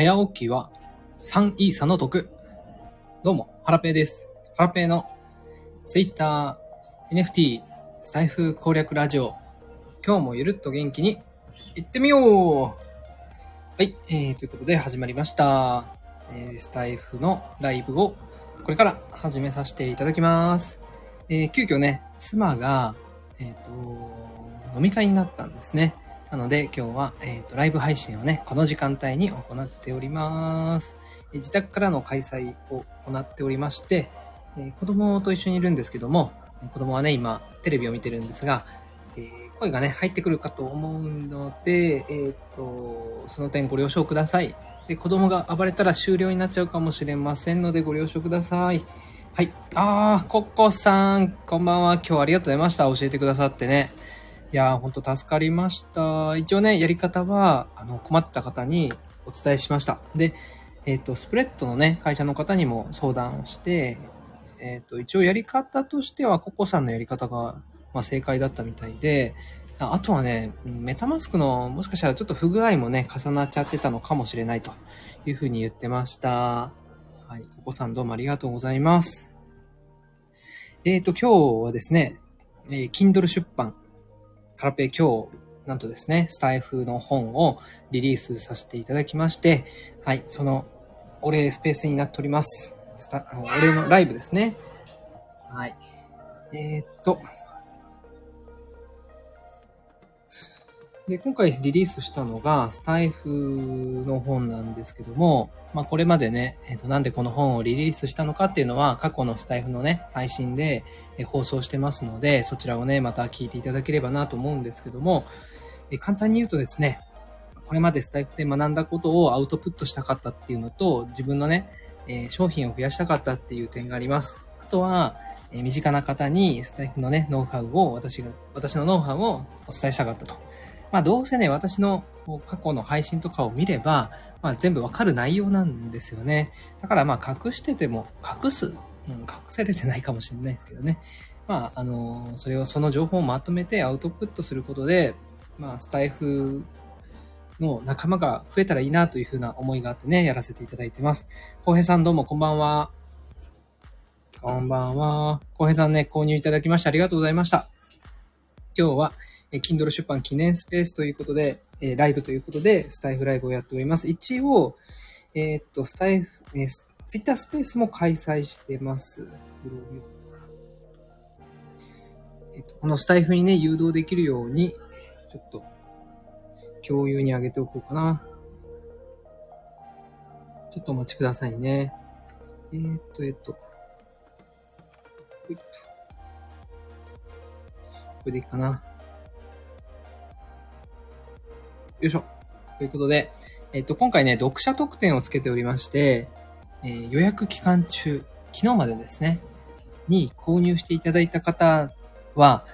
早起きは3イーサの得。どうも、ハラペーです。ハラペーの Twitter、NFT、スタイフ攻略ラジオ。今日もゆるっと元気に行ってみようはい、えー、ということで始まりました。えー、スタイフのライブをこれから始めさせていただきます。えー、急遽ね、妻が、えっ、ー、と、飲み会になったんですね。なので今日は、えっ、ー、と、ライブ配信をね、この時間帯に行っております。自宅からの開催を行っておりまして、え子供と一緒にいるんですけども、子供はね、今、テレビを見てるんですが、え声がね、入ってくるかと思うので、えっ、と、その点ご了承ください。で、子供が暴れたら終了になっちゃうかもしれませんのでご了承ください。はい。あー、コッコさん、こんばんは。今日はありがとうございました。教えてくださってね。いやー、ほんと助かりました。一応ね、やり方は、あの、困った方にお伝えしました。で、えっ、ー、と、スプレッドのね、会社の方にも相談をして、えっ、ー、と、一応やり方としては、ココさんのやり方が、まあ、正解だったみたいで、あとはね、メタマスクの、もしかしたらちょっと不具合もね、重なっちゃってたのかもしれないというふうに言ってました。はい、ココさんどうもありがとうございます。えっ、ー、と、今日はですね、えー、Kindle 出版ラペ今日、なんとですね、スタイフの本をリリースさせていただきまして、はい、そのお礼スペースになっております。スタお礼のライブですね。はい。えー、っと、で、今回リリースしたのが、スタイフの本なんですけども、まあ、これまでね、え、ー、と、なんでこの本をリリースしたのかっていうのは、過去のスタイフのね、配信で、放送してますので、そちらをね、また聞いていただければなと思うんですけども、え簡単に言うとですね、これまでスタイフで学んだことをアウトプットしたかったっていうのと、自分のね、え商品を増やしたかったっていう点があります。あとは、え身近な方にスタイフのね、ノウハウを、私が、私のノウハウをお伝えしたかったと。まあどうせね、私の過去の配信とかを見れば、まあ全部わかる内容なんですよね。だからまあ隠してても、隠す、うん、隠せれてないかもしれないですけどね。まああの、それを、その情報をまとめてアウトプットすることで、まあスタイフの仲間が増えたらいいなというふうな思いがあってね、やらせていただいてます。浩平さんどうもこんばんは。こんばんは。浩平さんね、購入いただきましてありがとうございました。今日は、え Kindle 出版記念スペースということで、えライブということで、スタイフライブをやっております。一応、えー、っと、スタイフ、えー、ツイッタースペースも開催してます。えっと、このスタイフにね、誘導できるように、ちょっと、共有に上げておこうかな。ちょっとお待ちくださいね。えー、っと、えー、っと。ほいっと。これでいいかな。よいしょ。ということで、えっと、今回ね、読者特典をつけておりまして、えー、予約期間中、昨日までですね、に購入していただいた方は、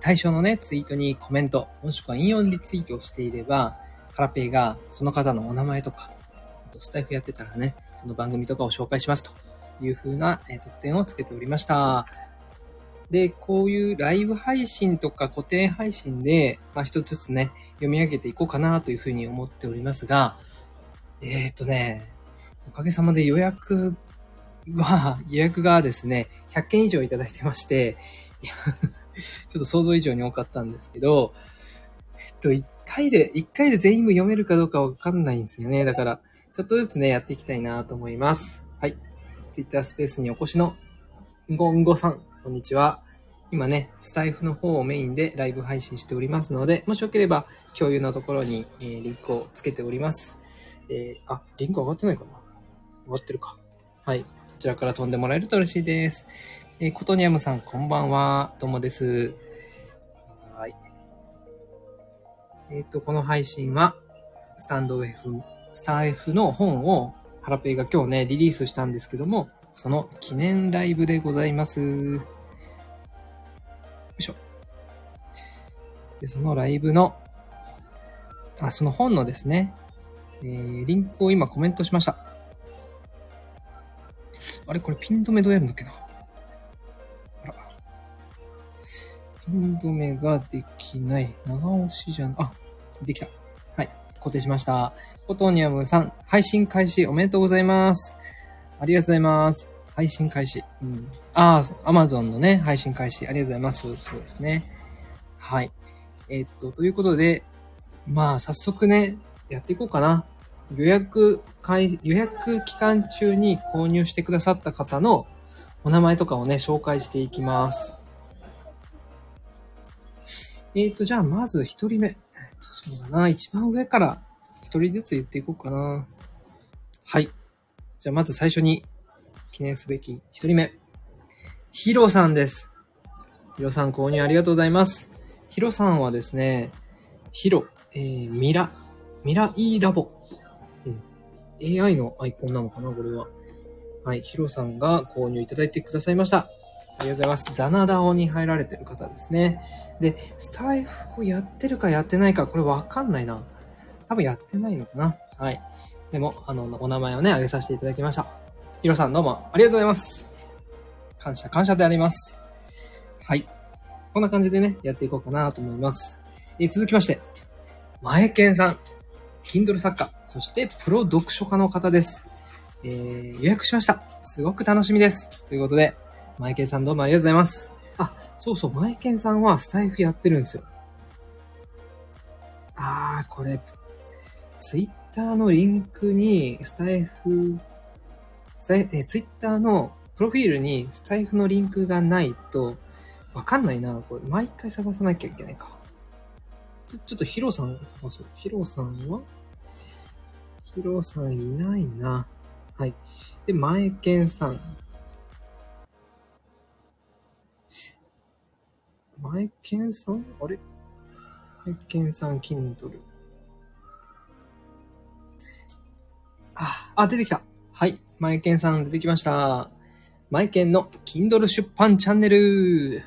対象のね、ツイートにコメント、もしくは引用リツイートをしていれば、ハラペイがその方のお名前とか、あとスタイフやってたらね、その番組とかを紹介しますという風な、え、特典をつけておりました。で、こういうライブ配信とか固定配信で、まあ一つずつね、読み上げていこうかなというふうに思っておりますが、えー、っとね、おかげさまで予約は、予約がですね、100件以上いただいてまして、ちょっと想像以上に多かったんですけど、えっと、1回で、1回で全員読めるかどうかわかんないんですよね。だから、ちょっとずつね、やっていきたいなと思います。はい。Twitter スペースにお越しの、んごんごさん、こんにちは。今ね、スタイフの方をメインでライブ配信しておりますので、もしよければ共有のところに、えー、リンクをつけております。えー、あ、リンク上がってないかな？上がってるか。はい。そちらから飛んでもらえると嬉しいです。えー、コトニアムさん、こんばんは。どうもです。はい。えっ、ー、と、この配信は、スタンド F、スタイフの本を、ハラペイが今日ね、リリースしたんですけども、その記念ライブでございます。よいしょ。で、そのライブの、あ、その本のですね、えー、リンクを今コメントしました。あれ？これピン止めどうやるんだっけな？あら。ピン止めができない。長押しじゃん、あ、できた。はい。固定しました。コトニアムさん、配信開始おめでとうございます。ありがとうございます。配信開始。うん。ああ、アマゾンのね、配信開始。ありがとうございます。そうですね。はい。えーっと、ということで、まあ、早速ね、やっていこうかな。予約開、予約期間中に購入してくださった方のお名前とかをね、紹介していきます。えっ、と、じゃあ、まず一人目。えっと、そうだな。一番上から一人ずつ言っていこうかな。はい。じゃあ、まず最初に記念すべき一人目。ヒロさんです。ヒロさん購入ありがとうございます。ヒロさんはですね、ヒロ、えー、ミラ、ミライラボ。うん。AI のアイコンなのかなこれは。はい。ヒロさんが購入いただいてくださいました。ありがとうございます。ザナダオに入られてる方ですね。で、スタイフをやってるかやってないか、これわかんないな。多分やってないのかな。はい。でも、あの、お名前をね、挙げさせていただきました。ヒロさんどうもありがとうございます。感謝、感謝であります。はい。こんな感じでね、やっていこうかなと思います。えー続きまして、前健さん。Kindle 作家、そしてプロ読書家の方です。えー、予約しました。すごく楽しみです。ということで、前健さんどうもありがとうございます。あ、そうそう、前健さんはスタイフやってるんですよ。あー、これ、ツイッターのリンクに、スタイフ、え、ツイッターのプロフィールにスタイフのリンクがないと、わかんないな。これ、毎回探さなきゃいけないか。ちょちょっとヒロさん探そう。ヒロさんは？ヒロさんいないな。はい。で、前健さん。前健さん？あれ？前健さん、Kindle。あ、あ、出てきた。はい。前健さん出てきました。前健の Kindle 出版チャンネル。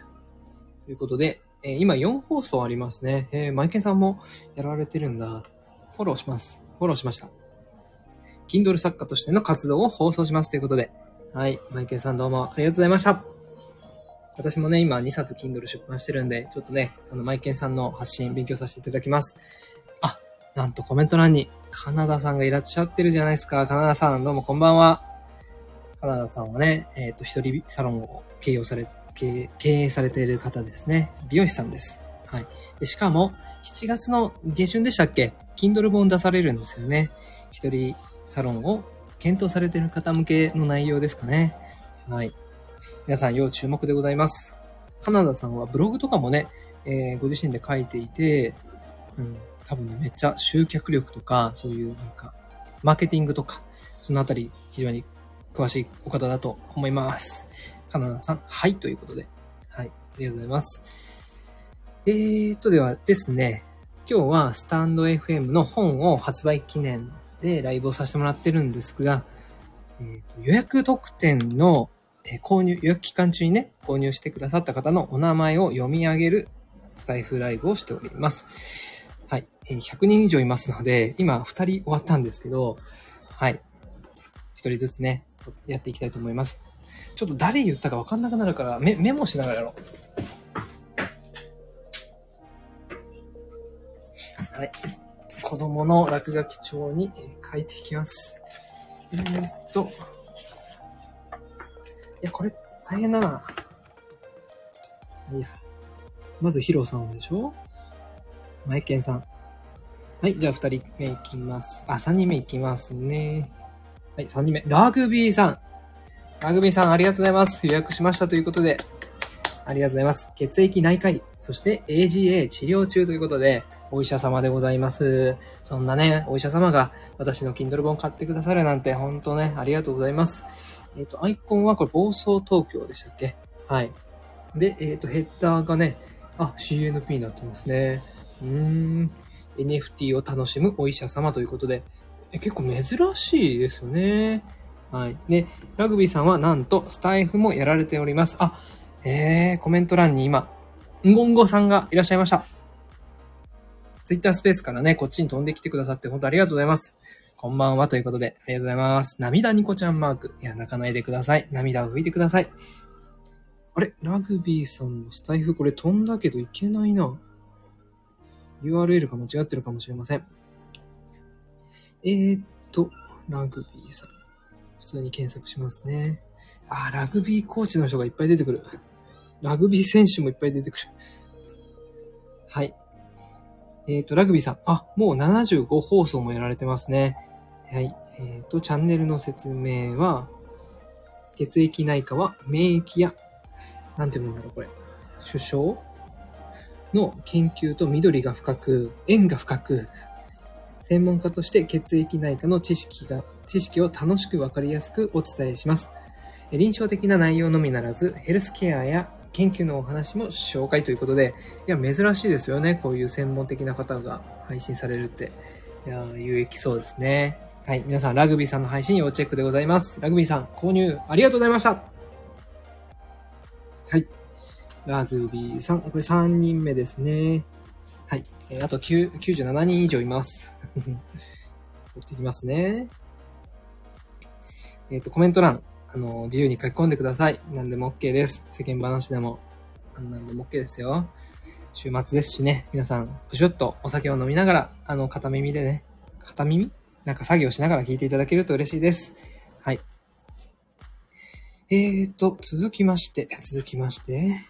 ということで、えー今4放送ありますね。えー、マイケンさんもやられてるんだ。フォローします。フォローしました。Kindle 作家としての活動を放送しますということで。はい。マイケンさんどうもありがとうございました。私もね、今2冊 Kindle 出版してるんで、ちょっとね、あの、マイケンさんの発信勉強させていただきます。あ、なんとコメント欄にカナダさんがいらっしゃってるじゃないですか。カナダさんどうもこんばんは。カナダさんはね、えっ、と、一人サロンを経営され、経営されている方ですね。美容師さんです。はい。でしかも、7月の下旬でしたっけ ?Kindle 本出されるんですよね。一人サロンを検討されている方向けの内容ですかね。はい。皆さん要注目でございます。カナダさんはブログとかもね、えーご自身で書いていて、うん、多分、めっちゃ集客力とか、そういうなんか、マーケティングとか、そのあたり非常に詳しいお方だと思います。カナダさん、はい、ということで。はい、ありがとうございます。えーと、ではですね、今日はスタンド FM の本を発売記念でライブをさせてもらってるんですが、えーと予約特典の、え購入、予約期間中にね、購入してくださった方のお名前を読み上げるスタイフライブをしております。はい。100人以上いますので、今2人終わったんですけど、はい。1人ずつね、やっていきたいと思います。ちょっと誰言ったか分かんなくなるから、メメモしながらやろう。はい。子供の落書き帳に書いていきます。えー、っと。いや、これ大変だな。いや。まずヒロさんでしょ？マイケンさん。はい、じゃあ二人目いきます。あ、三人目いきますね。はい、三人目。ラグビーさん。ラグビーさん、ありがとうございます。予約しましたということで、ありがとうございます。血液内科医、そして AGA 治療中ということで、お医者様でございます。そんなね、お医者様が私の Kindle 本買ってくださるなんて、本当ね、ありがとうございます。えっ、と、アイコンはこれ、暴走東京でしたっけ？はい。で、えっ、と、ヘッダーがね、あ、CNP になってますね。うーん。NFT を楽しむお医者様ということで、え結構珍しいですよね。はい。で、ラグビーさんはなんとスタイフもやられております。あ、えー、コメント欄に今、んごんごさんがいらっしゃいました。ツイッタースペースからね、こっちに飛んできてくださって本当ありがとうございます。こんばんはということで、ありがとうございます。涙ニコちゃんマーク。いや、泣かないでください。涙を拭いてください。あれ？ラグビーさんのスタイフこれ飛んだけどいけないな。URL が間違ってるかもしれません。えー、っと、ラグビーさん。普通に検索しますね。あ、ラグビーコーチの人がいっぱい出てくる。ラグビー選手もいっぱい出てくる。はい。えっ、と、ラグビーさん。あ、もう75放送もやられてますね。はい。えっ、と、チャンネルの説明は、血液内科は免疫や、なんて読むんだろう、これ。首相？の研究と緑が深く、縁が深く、専門家として血液内科の知識が、知識を楽しくわかりやすくお伝えします。臨床的な内容のみならず、ヘルスケアや研究のお話も紹介ということで、いや、珍しいですよね。こういう専門的な方が配信されるって。いや、有益そうですね。はい。皆さん、ラグビーさんの配信要チェックでございます。ラグビーさん、購入ありがとうございました。はい。ラグビーさん、これ3人目ですね。はい。えー、あと97人以上います。持ってきますね。えっ、ー、と、コメント欄、あの、自由に書き込んでください。何でも OK です。世間話でも、何でも OK ですよ。週末ですしね、皆さん、プシュッとお酒を飲みながら、あの、片耳でね、片耳？なんか作業しながら聞いていただけると嬉しいです。はい。えーと、続きまして、続きまして、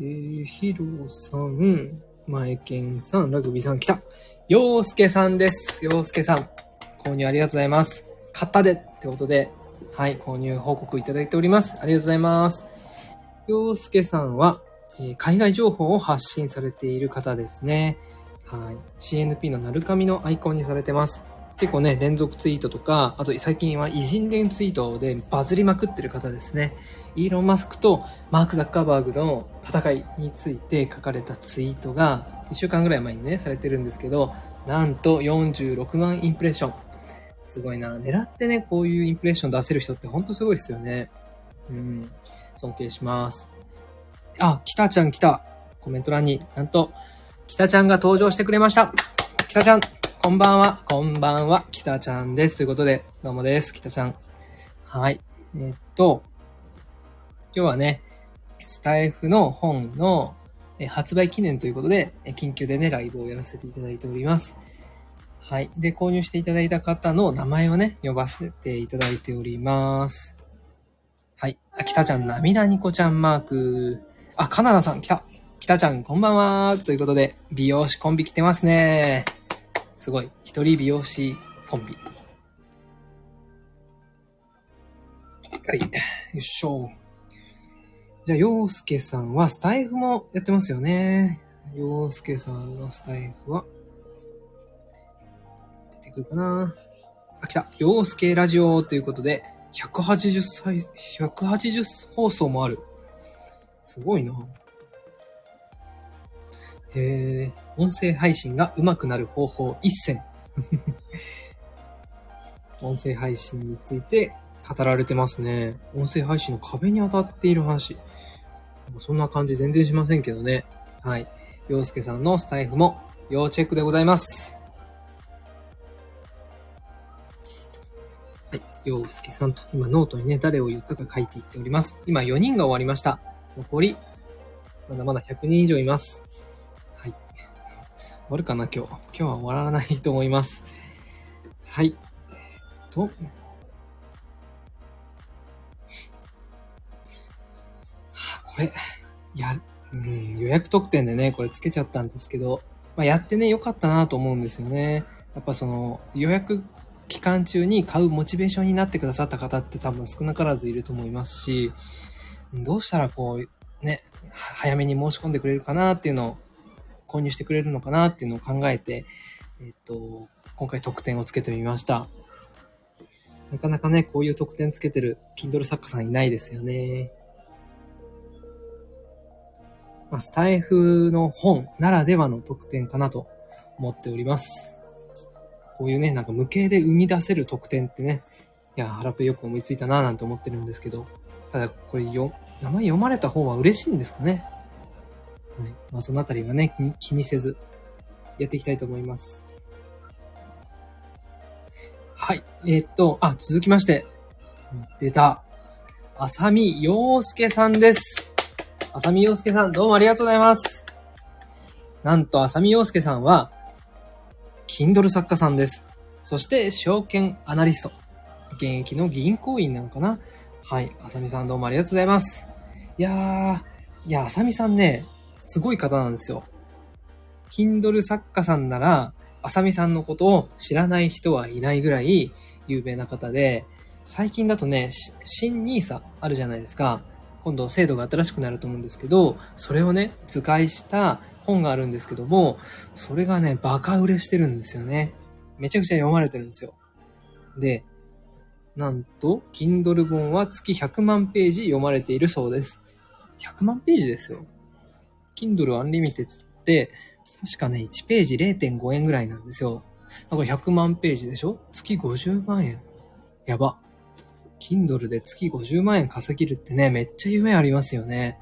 えー、ヒロさん、マエケンさん、ラグビーさん来た。ヨウスケさんです。ヨウスケさん、購入ありがとうございます。買ったでってことで、はい、購入報告いただいております。ありがとうございます。ヨウスケさんは、えー、海外情報を発信されている方ですね。はい。CNP のなるかみのアイコンにされてます。結構ね、連続ツイートとか、あと最近は偉人伝ツイートでバズりまくってる方ですね。イーロン・マスクとマーク・ザッカーバーグの戦いについて書かれたツイートが1週間ぐらい前にね、されてるんですけど、なんと46万インプレッション。すごいな。狙ってね、こういうインプレッション出せる人ってほんとすごいですよね。うん。尊敬します。あ、きたちゃん来た。コメント欄に、なんと、きたちゃんが登場してくれました。きたちゃん、こんばんは、こんばんは、きたちゃんです。ということで、どうもです、きたちゃん。はい。え、っと、今日はね、スタイフの本の発売記念ということで、緊急でね、ライブをやらせていただいております。はい。で、購入していただいた方の名前をね、呼ばせていただいております。はい。あ、きたちゃん、涙ニコちゃんマーク。あ、カナダさん、来た。きたちゃん、こんばんは。ということで、美容師コンビ来てますね。すごい。一人美容師コンビ。はい。よいしょ。じゃあ、洋介さんはスタイフもやってますよね。洋介さんのスタイフは、出てくるかなあ、来た。洋介ラジオということで、180歳、180放送もある。すごいな。えー、音声配信が上手くなる方法一選。音声配信について語られてますね。音声配信の壁に当たっている話。そんな感じ全然しませんけどね。はい。洋介さんのスタイフも要チェックでございます。はい。洋介さんと、今ノートにね、誰を言ったか書いていっております。今4人が終わりました。残り、まだまだ100人以上います。終わるかな今日。今日は終わらないと思います。はい。と、これ、や、うん、予約特典でね、これつけちゃったんですけど、まあ、やってね、よかったなと思うんですよね。やっぱその、予約期間中に買うモチベーションになってくださった方って多分少なからずいると思いますし、どうしたらこう、ね、早めに申し込んでくれるかなっていうのを購入してくれるのかなっていうのを考えて、えっと、今回特典をつけてみました。なかなかね、こういう特典つけてる Kindle 作家さんいないですよね。まあ、スタイフの本ならではの特典かなと思っております。こういうね、なんか無形で生み出せる特典ってね、いや、ハラペよく思いついたなぁなんて思ってるんですけど、ただこれよ、名前読まれた方は嬉しいんですかね？はい。まあ、そのあたりはね、気にせず、やっていきたいと思います。はい。えー、っと、あ、続きまして、出た。浅見洋介さんです。浅見洋介さん、どうもありがとうございます。なんと、浅見陽介さんは、Kindle 作家さんです。そして、証券アナリスト。現役の銀行員なのかなはい。浅見さんどうもありがとうございます。いやー、いや、浅見さんね、すごい方なんですよ。Kindle 作家さんなら、浅見さんのことを知らない人はいないぐらい有名な方で、最近だとね、新 NISA あるじゃないですか。今度制度が新しくなると思うんですけど、それをね、図解した本があるんですけども、それがね、バカ売れしてるんですよね。めちゃくちゃ読まれてるんですよ。で、なんと、Kindle 本は月100万ページ読まれているそうです。100万ページですよ。Kindle Unlimited って、確かね、1ページ0.5円ぐらいなんですよ。だから100万ページでしょ？月50万円。やば。Kindle で月50万円稼げるってね、めっちゃ夢ありますよね。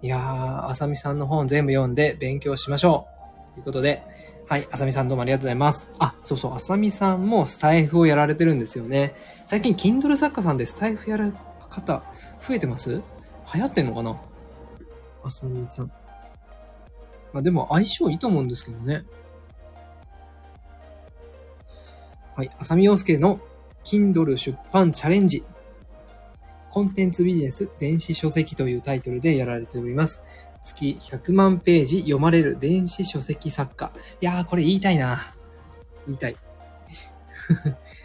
いやー、あさみさんの本全部読んで勉強しましょう。ということで、はい、あさみさんどうもありがとうございます。あ、そうそう、あさみさんもスタイフをやられてるんですよね。最近、Kindle 作家さんでスタイフやる方、増えてます？流行ってんのかな？あさみさん。まあでも相性いいと思うんですけどね。はい、あさみようすけの Kindle 出版チャレンジ。コンテンツビジネス電子書籍というタイトルでやられております。月100万ページ読まれる電子書籍作家。いやー、これ言いたいな。言いたい。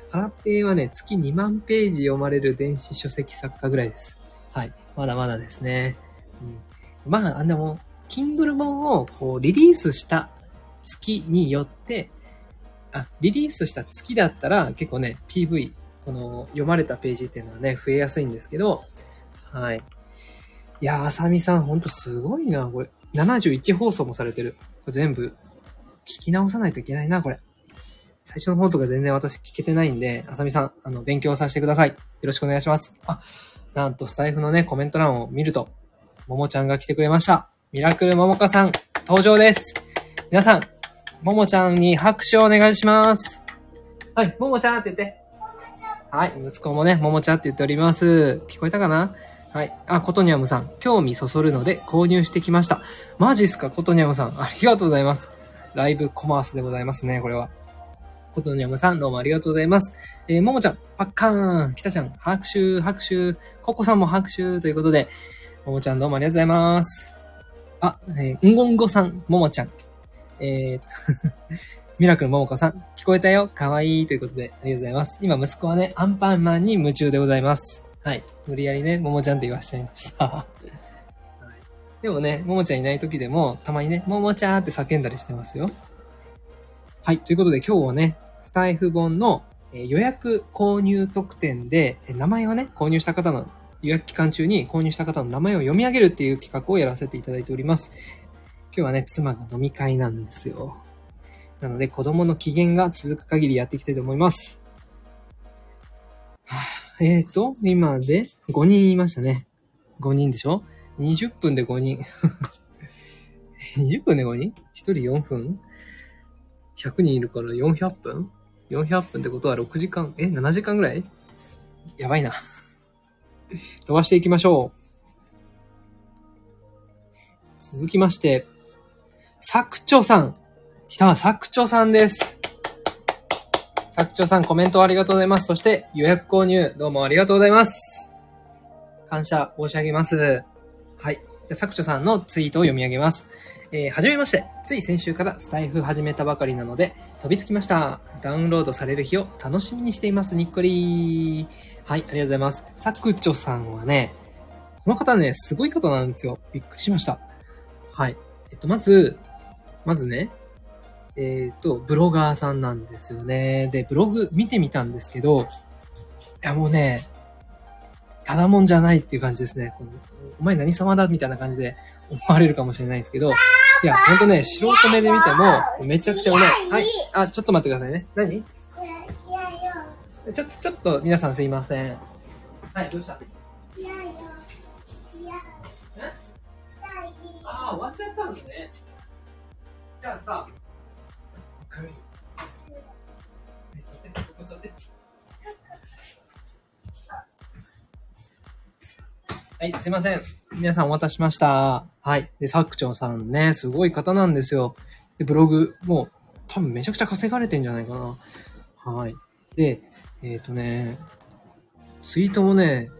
ハラペーはね、月2万ページ読まれる電子書籍作家ぐらいです。はい。まだまだですね。うん、まあ、でもん、Kindle 本をこうリリースした月によって、あ、リリースした月だったら結構ね、PV、この読まれたページっていうのはね、増えやすいんですけど、はい。いやー、あさみさんほんとすごいな、これ。71放送もされてる。これ全部、聞き直さないといけないな、これ。最初の方とか全然私聞けてないんで、あさみさん、あの、勉強させてください。よろしくお願いします。あ、なんとスタイフのね、コメント欄を見ると、ももちゃんが来てくれました。ミラクルももかさん、登場です。皆さん、ももちゃんに拍手をお願いします。はい、ももちゃんって言って。はい、息子もね、ももちゃんって言っております。聞こえたかな？はい。あ、コトニャムさん、興味そそるので購入してきました。マジっすか、コトニャムさん。ありがとうございます。ライブコマースでございますね、これは。コトニャムさん、どうもありがとうございます。えー、ももちゃん、パッカーン、きたちゃん、拍手、拍手、ココさんも拍手ということで、ももちゃんどうもありがとうございます。あ、えー、んごんごさん、ももちゃん。えー、ミラクルももこさん、聞こえたよかわいいということで、ありがとうございます。今、息子はね、アンパンマンに夢中でございます。はい。無理やりね、ももちゃんって言わしちゃいました。でもね、ももちゃんいない時でも、たまにね、ももちゃんって叫んだりしてますよ。はい。ということで、今日はね、スタイフ本の予約購入特典で、名前をね、購入した方の予約期間中に購入した方の名前を読み上げるっていう企画をやらせていただいております。今日はね、妻が飲み会なんですよ。なので、子供の機嫌が続く限りやっていきたいと思います。はあえーと、今で5人いましたね。5人でしょ ?20 分で5人。20分で5人 ?1 人4分 ?100 人いるから400分 ?400 分ってことは6時間、え ?7 時間ぐらい？やばいな。飛ばしていきましょう。続きまして、サクチョさん。来た、サクチョさんです。サクチョさん、コメントありがとうございます。そして、予約購入、どうもありがとうございます。感謝申し上げます。はい。じゃあ、サクチョさんのツイートを読み上げます。えーはじめまして。つい先週からスタイフ始めたばかりなので、飛びつきました。ダウンロードされる日を楽しみにしています。にっこりはい、ありがとうございます。サクチョさんはね、この方ね、すごい方なんですよ。びっくりしました。はい。えっと、まず、まずね、えっ、と、ブロガーさんなんですよね。で、ブログ見てみたんですけど、いやもうね、ただもんじゃないっていう感じですね。このお前何様だみたいな感じで 思われるかもしれないんですけど、いや、ほんとね、素人目で見ても、めちゃくちゃうまい。はい。あ、ちょっと待ってくださいね。何？ちょ、ちょっと皆さんすいません。はい、どうした？いやよ。いや。えはい。ああ、終わっちゃったんですね。じゃあさ、これ。座って、ここ座って。はい、すいません。皆さんお待たせしました。はい。で、サクチョウさんね、すごい方なんですよ。で、ブログも多分めちゃくちゃ稼がれてんじゃないかな。はい。で、えっ、とね、ツイートもね、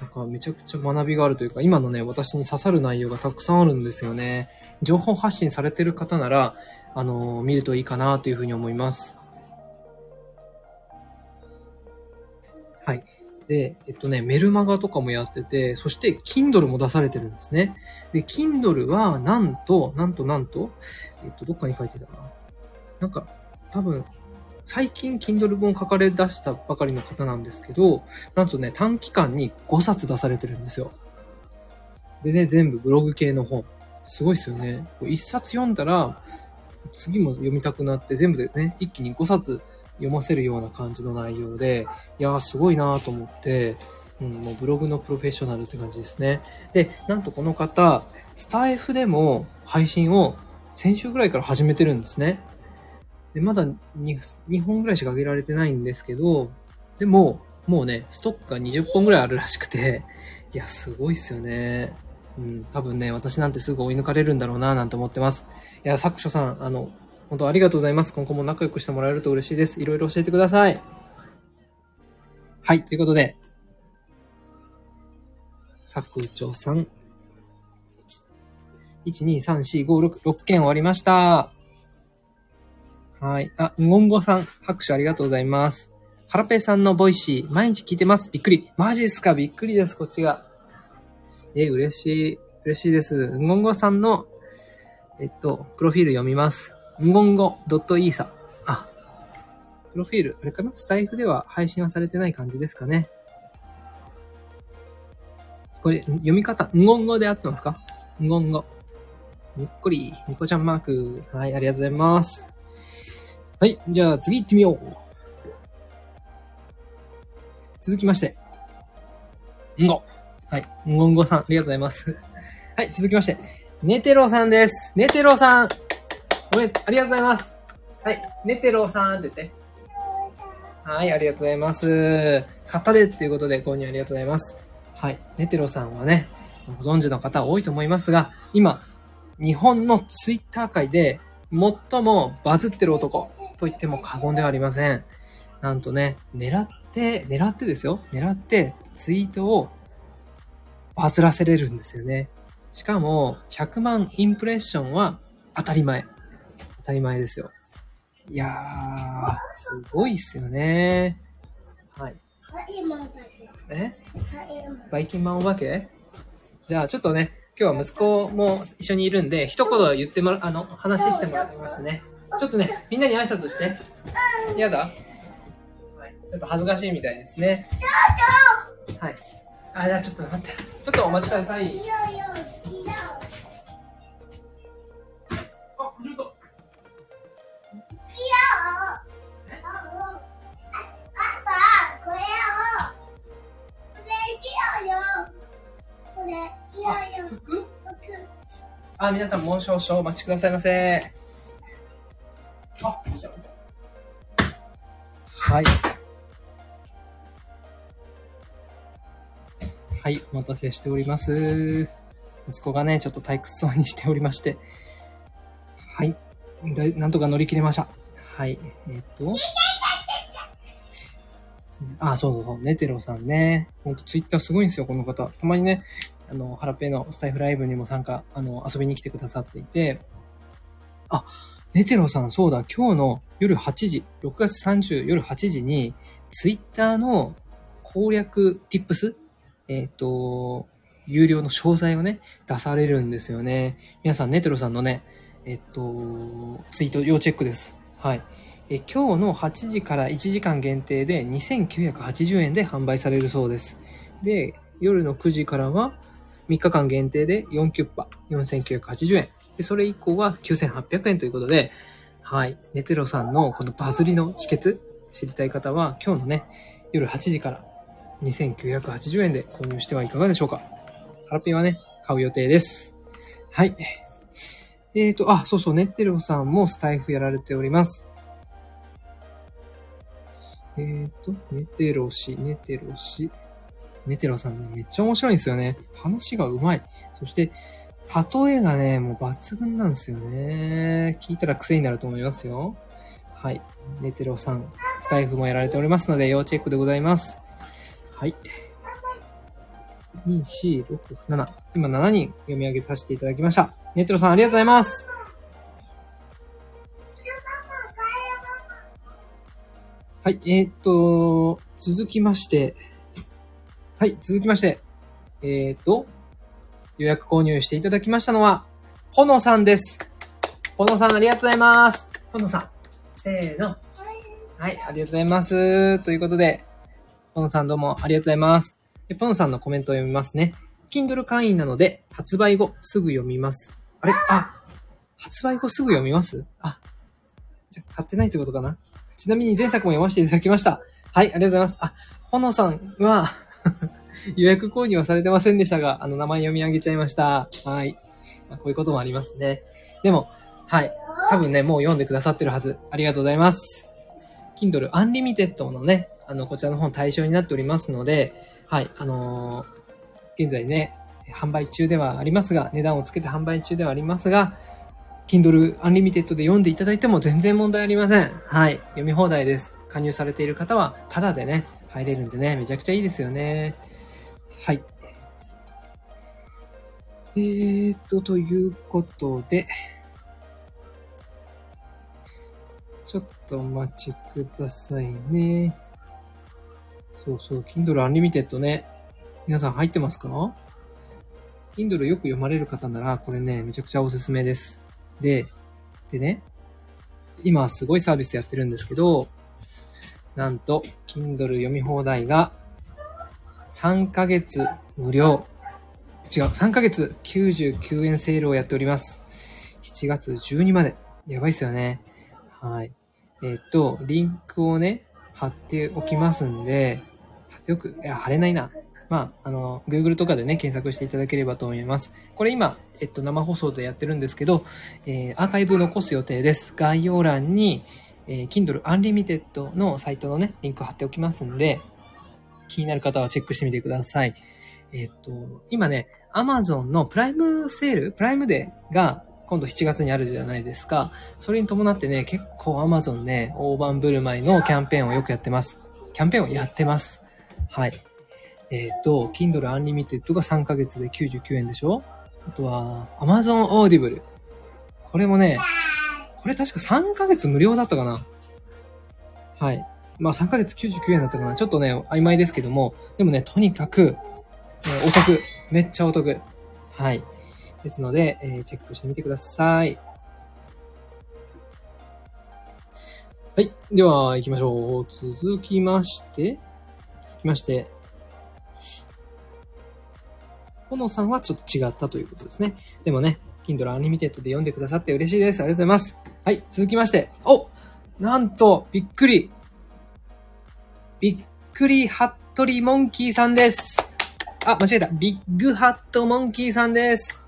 なんかめちゃくちゃ学びがあるというか、今のね、私に刺さる内容がたくさんあるんですよね。情報発信されてる方なら、あの見るといいかなというふうに思います。はい。で、えっとね、メルマガとかもやってて、そして Kindle も出されてるんですね。で、Kindle は、なんと、なんとなんと、えっと、どっかに書いてたな。なんか、多分、最近 Kindle 本書かれ出したばかりの方なんですけど、なんとね、短期間に5冊出されてるんですよ。でね、全部ブログ系の本。すごいですよね。1冊読んだら、次も読みたくなって、全部でね、一気に5冊読ませるような感じの内容で、いやーすごいなーと思って、うん、もうブログのプロフェッショナルって感じですね。で、なんとこの方、スタイフでも配信を先週ぐらいから始めてるんですね。で、まだ 2, 2本ぐらいしか上げられてないんですけど、でも、もうね、ストックが20本ぐらいあるらしくて、いや、すごいっすよね。うん、多分ね、私なんてすぐ追い抜かれるんだろうな、なんて思ってます。いや、作所さん、あの、本当ありがとうございます。今後も仲良くしてもらえると嬉しいです。いろいろ教えてください。はい、ということで、作長さん。1、2、3、4、5、6、6件終わりました。はい。あ、んごんごさん、拍手ありがとうございます。ハラペさんの Voicy、毎日聞いてます。びっくり。マジっすか？びっくりです、こっちが。え、嬉しい。嬉しいです。んごんごさんの、えっと、プロフィール読みます。んごんご .isa。あ、プロフィール、あれかな？スタイフでは配信はされてない感じですかね。これ、読み方、んごんごで合ってますか？んごんご。にっこり、ニコちゃんマーク。はい、ありがとうございます。はい、じゃあ次行ってみよう。続きまして。んご。はい、んごんごさん、ありがとうございます。はい、続きまして。ネテロさんです。ネテロさん。ごめん、ありがとうございます。はい、ネテロさんって言って。はい、ありがとうございます。買ったでっていうことで購入ありがとうございます。はい、ネテロさんはね、ご存知の方多いと思いますが、今、日本のツイッター界で最もバズってる男と言っても過言ではありません。なんとね、狙って、狙ってですよ。狙ってツイートをバズらせれるんですよね。しかも、100万インプレッションは当たり前。当たり前ですよ。いやー、すごいっすよね。はい。え？バイキンマンお化け？じゃあちょっとね、今日は息子も一緒にいるんで、一言言ってもら、あの、話してもらいますね。ちょっとね、みんなに挨拶して。やだ？はい。ちょっと恥ずかしいみたいですね。はい。あ、じゃあちょっと待って。ちょっとお待ちください。あ、ちょっと。いや。あ、パパ、これを。これしようよ。これ、しよあうよ。服？僕。あ、皆さんもう少々お待ちくださいませ。はい。はい、お待たせしております。息子がね、ちょっと退屈そうにしておりまして。はい。だなんとか乗り切れました。はい。えっと。あ、そうそうそう。ネテロさんね。ほんとツイッターすごいんですよ、この方。たまにね、あの、ハラペのスタイフライブにも参加、あの、遊びに来てくださっていて、あ、ネテロさん、そうだ、今日の夜8時、6月30夜8時に、ツイッターの攻略 tips? えっ、と、有料の詳細をね、出されるんですよね。皆さん、ネテロさんのね、えっ、と、ツイート要チェックです。はい。え今日の8時から1時間限定で2980円で販売されるそうです。で、夜の9時からは3日間限定で4キュッパ4980円。で、それ以降は9800円ということで、はい。ネテロさんのこのバズりの秘訣知りたい方は今日のね、夜8時から2980円で購入してはいかがでしょうか。ハラピーはね、買う予定です。はい。えーと、あ、そうそう、ネテロさんもスタイフやられております。えーと、ネテロ氏、ネテロ氏。ネテロさんね、めっちゃ面白いんですよね。話がうまい。そして、例えがね、もう抜群なんですよね。聞いたら癖になると思いますよ。はい。ネテロさん、スタイフもやられておりますので、要チェックでございます。はい。2、4、6、7。今7人読み上げさせていただきました。ネテロさんありがとうございます。はい、えーっと、続きまして、はい、続きまして、えーっと、予約購入していただきましたのは、ほのさんです。ほのさんありがとうございます。ほのさん、せーの。はい、ありがとうございます。ということで、ポノさんどうもありがとうございます。でポノさんのコメントを読みますね。Kindle 会員なので、発売後すぐ読みます。あれ？あ、発売後すぐ読みます？あ、じゃあ買ってないってことかな？ちなみに前作も読ませていただきました。はい、ありがとうございます。あ、ポノさんは、予約購入はされてませんでしたが、あの、名前読み上げちゃいました。はい。まあ、こういうこともありますね。でも、はい。多分ね、もう読んでくださってるはず。ありがとうございます。Kindle Unlimited のね、あの、こちらの本対象になっておりますので、はい、あのー現在ね、販売中ではありますが、値段をつけて販売中ではありますが、Kindle Unlimited で読んでいただいても全然問題ありません。はい、読み放題です。加入されている方は、タダでね、入れるんでね、めちゃくちゃいいですよね。はい。えーと、ということで、ちょっとお待ちくださいね。そうそう、Kindle Unlimited ね。皆さん入ってますか ?Kindle よく読まれる方なら、これね、めちゃくちゃおすすめです。で、でね、今すごいサービスやってるんですけど、なんと、Kindle 読み放題が、3ヶ月無料。違う、3ヶ月99円セールをやっております。7月12まで。やばいっすよね。はい。えっと、リンクをね、貼っておきますんで、貼っておく、いや、貼れないな。まあ、あの、Google とかでね、検索していただければと思います。これ今、えっと、生放送でやってるんですけど、えーアーカイブ残す予定です。概要欄に、えー Kindle Unlimited のサイトのね、リンク貼っておきますんで、気になる方はチェックしてみてください。えっと、今ね、Amazon のプライムセール、プライムデーが今度7月にあるじゃないですか。それに伴ってね、結構 Amazon ね、大盤振る舞いのキャンペーンをよくやってます。キャンペーンをやってます。はい。えっ、と、Kindle Unlimited が3ヶ月で99円でしょ？あとは、Amazon Audible。これもね、これ確か3ヶ月無料だったかなはい。まあ3ヶ月99円だったかなちょっとね、曖昧ですけども、でもね、とにかく、えーお得。めっちゃお得。はい。ですので、えーチェックしてみてください。はい。では、行きましょう。続きまして、続きまして、ほのさんはちょっと違ったということですね。でもね、Kindle Unlimited で読んでくださって嬉しいです。ありがとうございます。はい。続きまして、おなんと、びっくり。びっくりハットリモンキーさんです。あ、間違えた。ビッグハットモンキーさんです。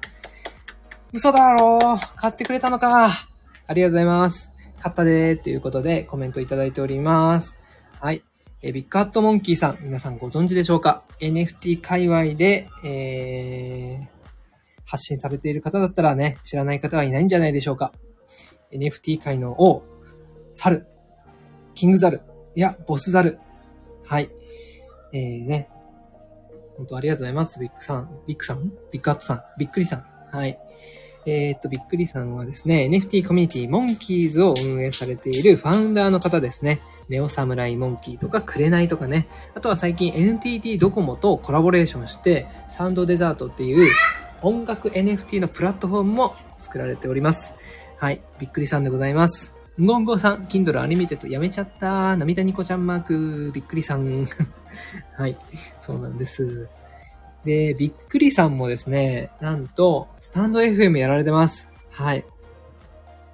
嘘だろう。買ってくれたのか。ありがとうございます。買ったでーということでコメントいただいております。はい。えビッグハットモンキーさん、皆さんご存知でしょうか ?NFT 界隈で、えー、発信されている方だったらね、知らない方はいないんじゃないでしょうか ?NFT 界の王、猿、キングザル、いや、ボスザル。はい。えー、ね。本当ありがとうございます。ビッグさん。ビッグさん？ビッグハットさん。びっくりさん。はい。えー、っと、びっくりさんはですね、NFT コミュニティモンキーズを運営されているファウンダーの方ですね。ネオサムライモンキーとか、クレナイとかね。あとは最近 NTT ドコモとコラボレーションして、サウンドデザートっていう音楽 NFT のプラットフォームも作られております。はい。びっくりさんでございます。んごんごさん、Kindle Unlimited やめちゃった。涙ニコちゃんマーク、びっくりさん。はい。そうなんです。で、びっくりさんもですね、なんと、スタンド FM やられてます。はい。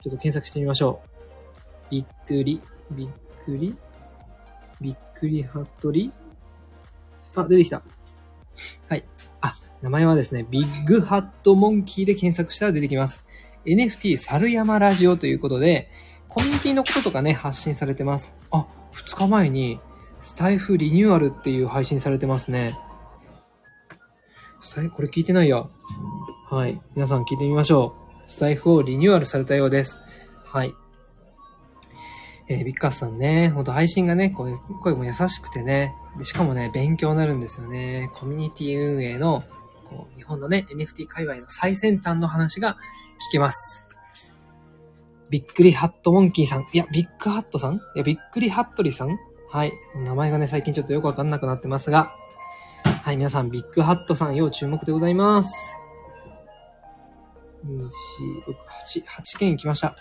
ちょっと検索してみましょう。びっくり、びっくり、びっくりハットリ。あ、出てきた。はい。あ、名前はですね、ビッグハットモンキーで検索したら出てきます。NFT 猿山ラジオということで、コミュニティのこととかね、発信されてます。あ、2日前に、スタイフリニューアルっていう配信されてますね。スタイこれ聞いてないや。はい。皆さん聞いてみましょう。スタイフをリニューアルされたようです。はい。えービッカスさんね、ほんと配信がね、声声も優しくてね、でしかもね、勉強になるんですよね。コミュニティ運営の、こう、日本のね、NFT 界隈の最先端の話が聞けます。びっくりハットモンキーさん。いや、ビッグハットさん？いや、びっくりハットリさん？はい。名前がね、最近ちょっとよくわかんなくなってますが。はい、皆さん、ビッグハットさん、要注目でございます。2、4、6、8、8件行きました。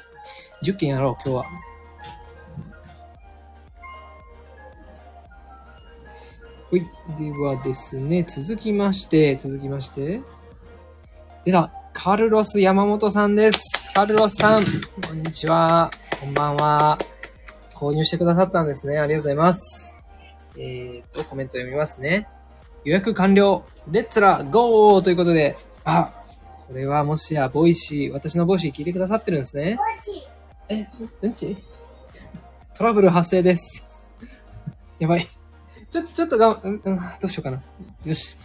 10件やろう、今日は。ほい。ではですね、続きまして、続きまして。では、カルロス山本さんです。カルロスさん、こんにちは。こんばんは。購入してくださったんですね。ありがとうございます。えーと、コメント読みますね。予約完了。レッツラゴーということで、あ、これはもしや、 Voicy、私の Voicy 聞いてくださってるんですね。え、うんち？トラブル発生です。やばい。ちょ、ちょっとが、うん、うん、どうしようかな。よし。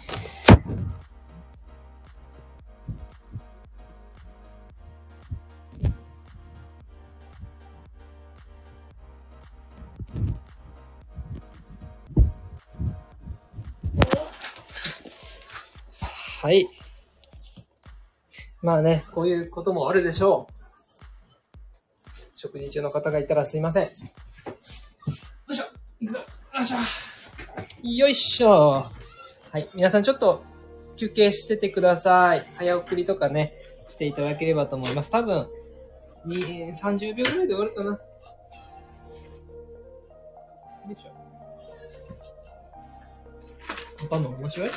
はい。まあね、こういうこともあるでしょう。食事中の方がいたらすいません。よいしょ行くぞよいしょよいしょはい。皆さんちょっと休憩しててください。早送りとかね、していただければと思います。多分、に30秒ぐらいで終わるかな。よいしょ。パンマン面白い？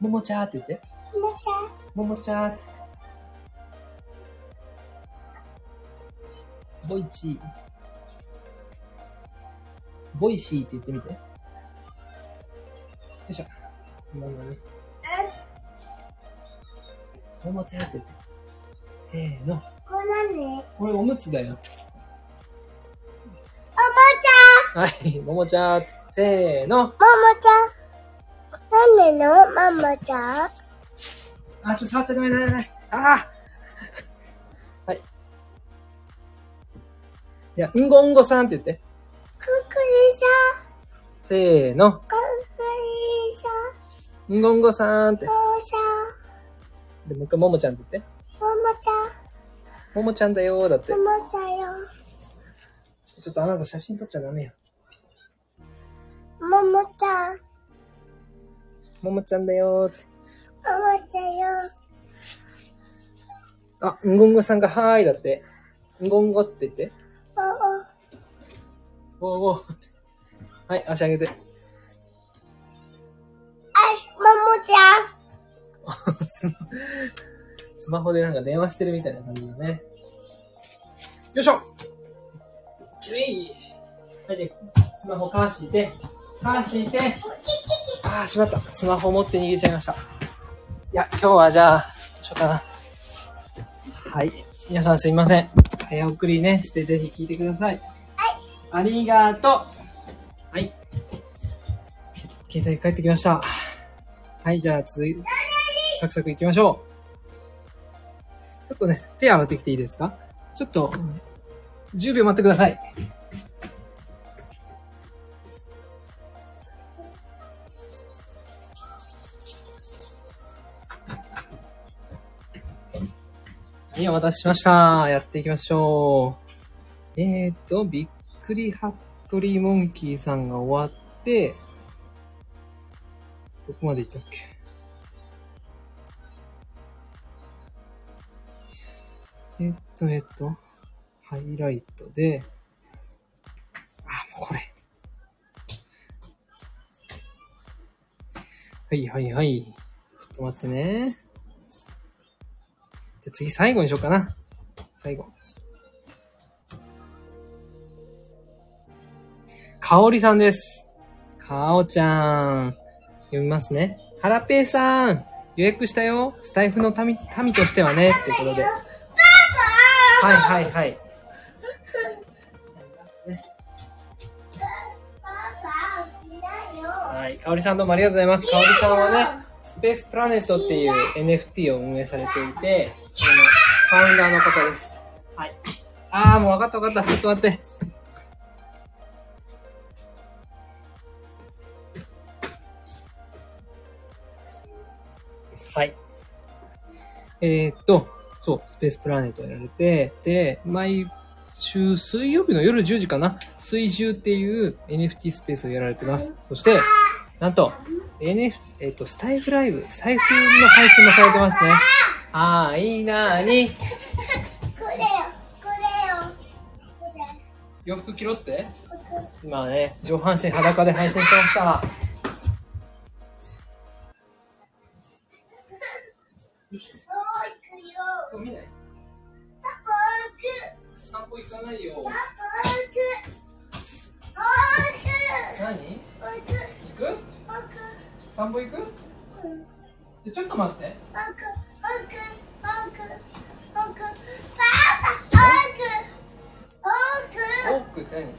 ももちゃーって言って。もちゃ。ももちゃーって。ボイチー。ボイシーって言ってみて。よいしょ。今のね。ももちゃーって言って。せーの。これ何これおむつだよ。おもはい。ももちゃー。せーの。ちゃ。ももちゃ。なんでのママちゃん？あ、ちょっと触っちゃダメだね。ああはい。いや、うんごうんごさんって言って。くくりさ。せーの。くくりさ。うんごうんごさんって。もさ。で、もう一回ももちゃんって言って。ももちゃ。ももちゃんだよーだっても。もちゃよ。ちょっとあなた写真撮っちゃダメよ。ももちゃ。ももちゃんだよーって。ももちゃよ。あ、うんごんごさんがはーいだって。うんごんごって言って。おお。おーおーって。はい、足上げて。あし、ももちゃん。スマホでなんか電話してるみたいな感じだね。よいしょきれいはい、で、スマホかーしいて、かーしいて、あー、しまった。スマホ持って逃げちゃいました。いや、今日はじゃあ、どうしようかな。はい。皆さんすいません。早送りね、してぜひ聞いてください。はい。ありがとう。はい。携帯帰ってきました。はい、じゃあ続いサクサク行きましょう。ちょっとね、手洗ってきていいですか？ちょっと、10秒待ってください。お待たせしました。やっていきましょう。えーと、びっくりハットリーモンキーさんが終わって、どこまで行ったっけ？えっと、えっと、ハイライトで、あ、もうこれ。はいはいはい。ちょっと待ってね。で、次最後にしようかな。最後。かおりさんです。かおちゃん。読みますね。はらぺーさん。予約したよ。スタイフの民、民としてはね。ってことで。はいはいはい。はい。かおりさんどうもありがとうございます。かおりさんはね、スペースプラネットっていう NFT を運営されていて、そのファウンダーの方です。はい。あー、もう分かった分かった。ちょっと待って。はい。えー、っと、そう、スペースプラネットやられて、で、毎週水曜日の夜10時かな？水中っていう NFT スペースをやられてます。そして、なんと、NF、えっ、と、スタイフライブ、スタイフの配信もされてますね。あー、いいなーに。これよ、これよ。これ。洋服着ろって？今ね、上半身裸で配信してました。よし、もう行くよ。見ない？パパ行く。散歩行かないよ。パパ行く。パパ何？行く。行く散歩行く？うん。ちょっと待って。パパ行く。パパ行く。パパ行く。パパ行く。多くって何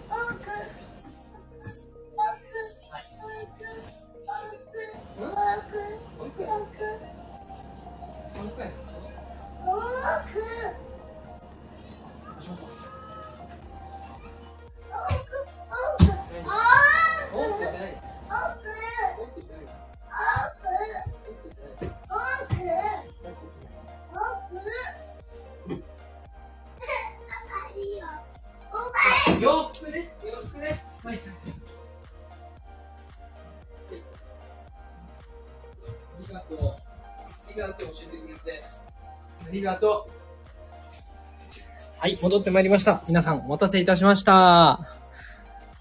戻ってまいりました。皆さん、お待たせいたしました。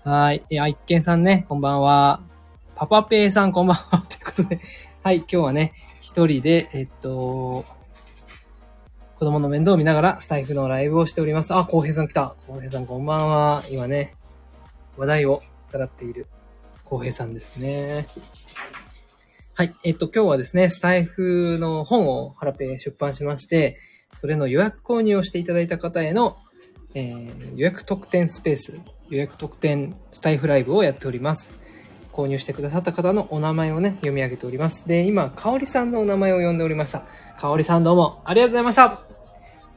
はい。いっけんさんね、こんばんは。パパペイさん、こんばんは。ということで、はい、今日はね、一人で、えっと、子供の面倒を見ながらスタイフのライブをしております。あ、浩平さん来た。浩平さんこんばんは。今ね、話題をさらっている浩平さんですね。はい。えっと、今日はですね、スタイフの本をハラペ出版しまして、それの予約購入をしていただいた方への、えー予約特典スペース、予約特典スタイフライブをやっております。購入してくださった方のお名前をね、読み上げております。で、今、かおりさんのお名前を呼んでおりました。かおりさんどうもありがとうございました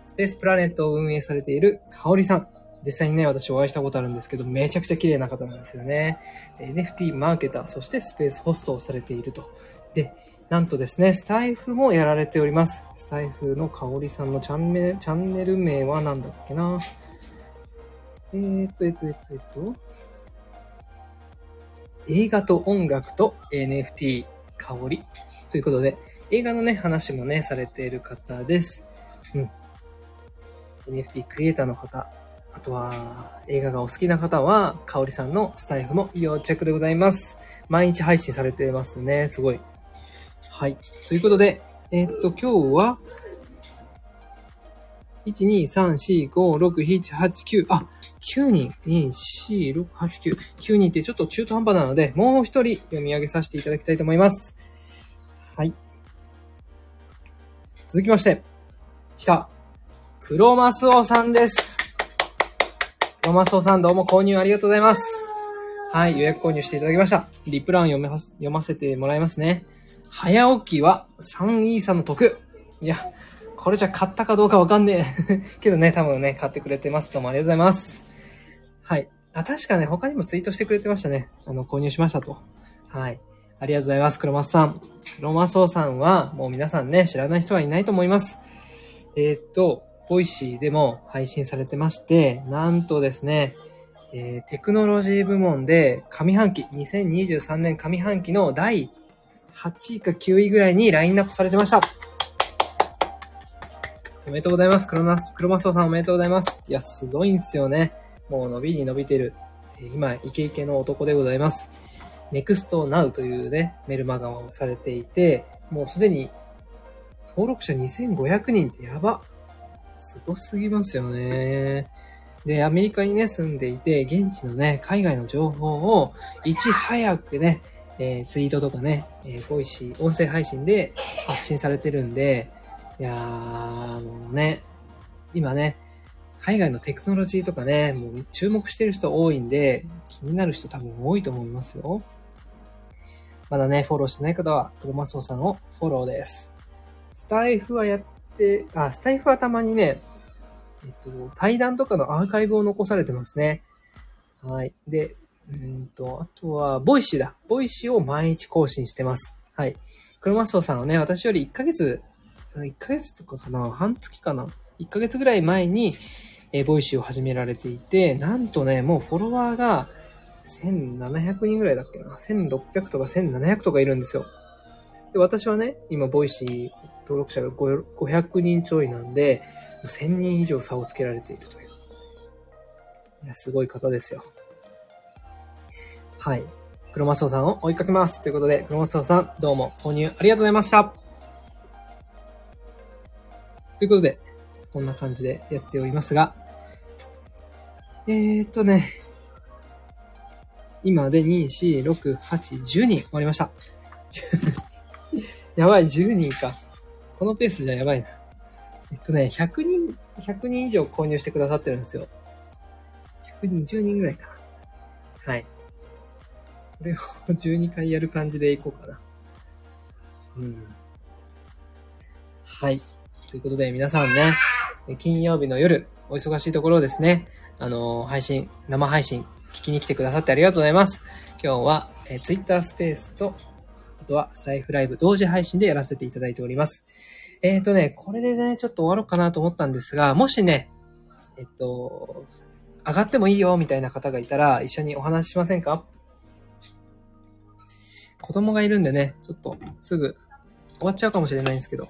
スペースプラネットを運営されているかおりさん。実際にね、私お会いしたことあるんですけど、めちゃくちゃ綺麗な方なんですよね。で NFT マーケター、そしてスペースホストをされていると。で、なんとですね、スタイフもやられております。スタイフのかおりさんのチャンネル、チャンネル名は何だっけなえーっと、えっと、えっと、えっと、映画と音楽と NFT 香りということで、映画のね、話もね、されている方です。うん。NFT クリエイターの方、あとは映画がお好きな方は、かおりさんのスタイフも要チェックでございます。毎日配信されてますね。すごい。はい。ということで、えーっと、今日は、1、2、3、4、5、6、7、8、9、あ、9人、2、4、6、8、9、9人ってちょっと中途半端なので、もう一人読み上げさせていただきたいと思います。はい。続きまして、来た、黒マスオさんです。黒マスオさんどうも購入ありがとうございます。はい、予約購入していただきました。リプラン読めます読ませてもらいますね。早起きは3イーサの得。いや、これじゃ買ったかどうかわかんねえ。けどね、多分ね、買ってくれてます。どうもありがとうございます。はい。あ、確かね、他にもツイートしてくれてましたね。あの、購入しましたと。はい。ありがとうございます。黒マスさん。黒マスさんは、もう皆さんね、知らない人はいないと思います。えーっと、 Voicy でも配信されてまして、なんとですね、えーテクノロジー部門で上半期、2023年上半期の第8位か9位ぐらいにラインナップされてました。おめでとうございます。クロマス、クロマスオさんおめでとうございます。いや、すごいんですよね。もう伸びに伸びてる。今、イケイケの男でございます。Next Now というね、メルマガをされていて、もうすでに登録者2500人ってやば。すごすぎますよね。で、アメリカにね、住んでいて、現地のね、海外の情報をいち早くね、えーツイートとかね、えー Voicy、音声配信で発信されてるんで、いやー、もうね、今ね、海外のテクノロジーとかね、もう注目してる人多いんで、気になる人多分多いと思いますよ。まだね、フォローしてない方は、クロマスオさんをフォローです。スタエフはやって、あ、スタエフはたまにね、えっと、対談とかのアーカイブを残されてますね。はい。で、うんと、あとは、 Voicy だ。 Voicy を毎日更新してます。はい。クロマスオさんはね、私より1ヶ月、1ヶ月とかかな半月かな ?1 ヶ月ぐらい前に、えー Voicy を始められていて、なんとね、もうフォロワーが1700人ぐらいだっけな ?1600 とか1700とかいるんですよ。で、私はね、今、 Voicy 登録者が500人ちょいなんで、1000人以上差をつけられているという。いや、すごい方ですよ。はい。黒マスオさんを追いかけます。ということで、黒マスオさん、どうも購入ありがとうございました。ということで、こんな感じでやっておりますが、えーっとね、今で2、4、6、8、10人終わりました。やばい、10人か。このペースじゃやばいな。えっとね、100人、100人以上購入してくださってるんですよ。120人ぐらいかな。はい。これを12回やる感じでいこうかな。うん。はい。ということで、皆さんね、金曜日の夜、お忙しいところですね、あの配信、生配信、聞きに来てくださってありがとうございます。今日は、えー、Twitter スペースと、あとはスタイフライブ同時配信でやらせていただいております。えっ、ー、とね、これでね、ちょっと終わろうかなと思ったんですが、もしね、えっと、上がってもいいよ、みたいな方がいたら、一緒にお話ししませんか？子供がいるんでね、ちょっと、すぐ、終わっちゃうかもしれないんですけど。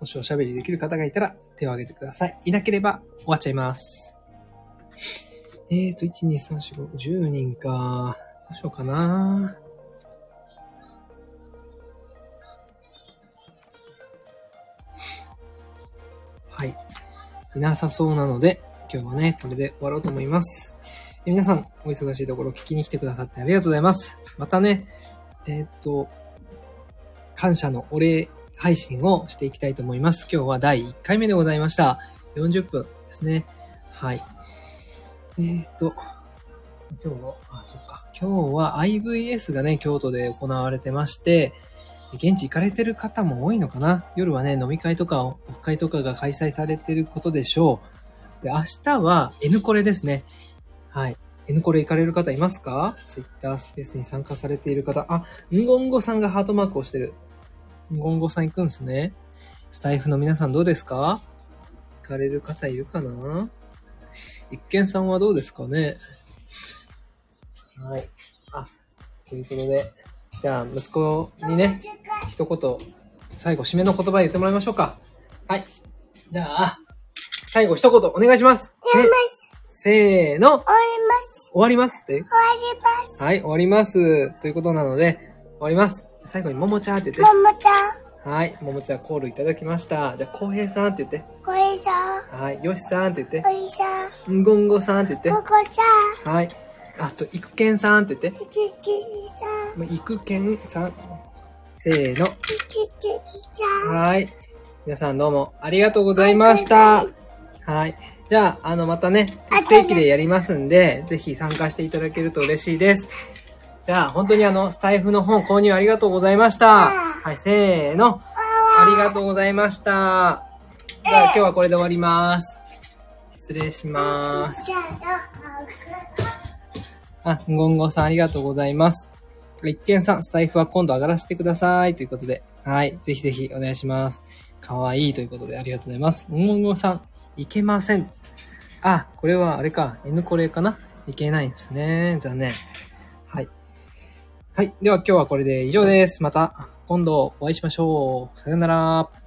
もしおしゃべりできる方がいたら、手を挙げてください。いなければ、終わっちゃいます。えーと、1、2、3、4、5、10人か。どうしようかな。はい。いなさそうなので、今日はね、これで終わろうと思います。え皆さん、お忙しいところ聞きに来てくださってありがとうございます。またね、えーっと、感謝のお礼配信をしていきたいと思います。今日は第1回目でございました。40分ですね。はい。えーっと、今日は、あ、そっか。今日は IVS がね、京都で行われてまして、現地行かれてる方も多いのかな？夜はね、飲み会とかオフ会とかが開催されてることでしょう。で、明日は N コレですね。はい。N コレ行かれる方いますか ?Twitter スペースに参加されている方。あ、んごんごさんがハートマークをしてる。んごんごさん行くんすね。スタイフの皆さんどうですか？行かれる方いるかな？一見さんはどうですかね？はい。あ、ということで、じゃあ息子にね、一言、最後締めの言葉言ってもらいましょうか。はい。じゃあ、最後一言お願いします。せせーの、終終わります。わりますって？終わります。はい、終わります。ということなので、終わります。最後にももちゃんって言っももちゃん、て。はい、ももちゃんコールいただきました。じゃあ、こうへいさんって言って。こいさん、はい、よしさんって言っこて。いさん、んごんごさんって言って。ここさん、はい。あと、いくけんさんって言って。いくけんさん。せーの。きききさん。はい。皆さんどうもありがとうございました。はい。じゃあ、あの、またね、不定期でやりますんで、ぜひ参加していただけると嬉しいです。じゃあ、本当にあの、スタイフの本購入ありがとうございました。はい、せーの。ありがとうございました。じゃあ、今日はこれで終わります。失礼します。あ、あ、んごんごさんありがとうございます。一見さん、スタイフは今度上がらせてください。ということで。はい。ぜひぜひお願いします。かわいいということでありがとうございます。んごんごさん、いけません。あ、これはあれか。N これかな？いけないんですね。残念。はい。はい。では今日はこれで以上です。また今度お会いしましょう。さよなら。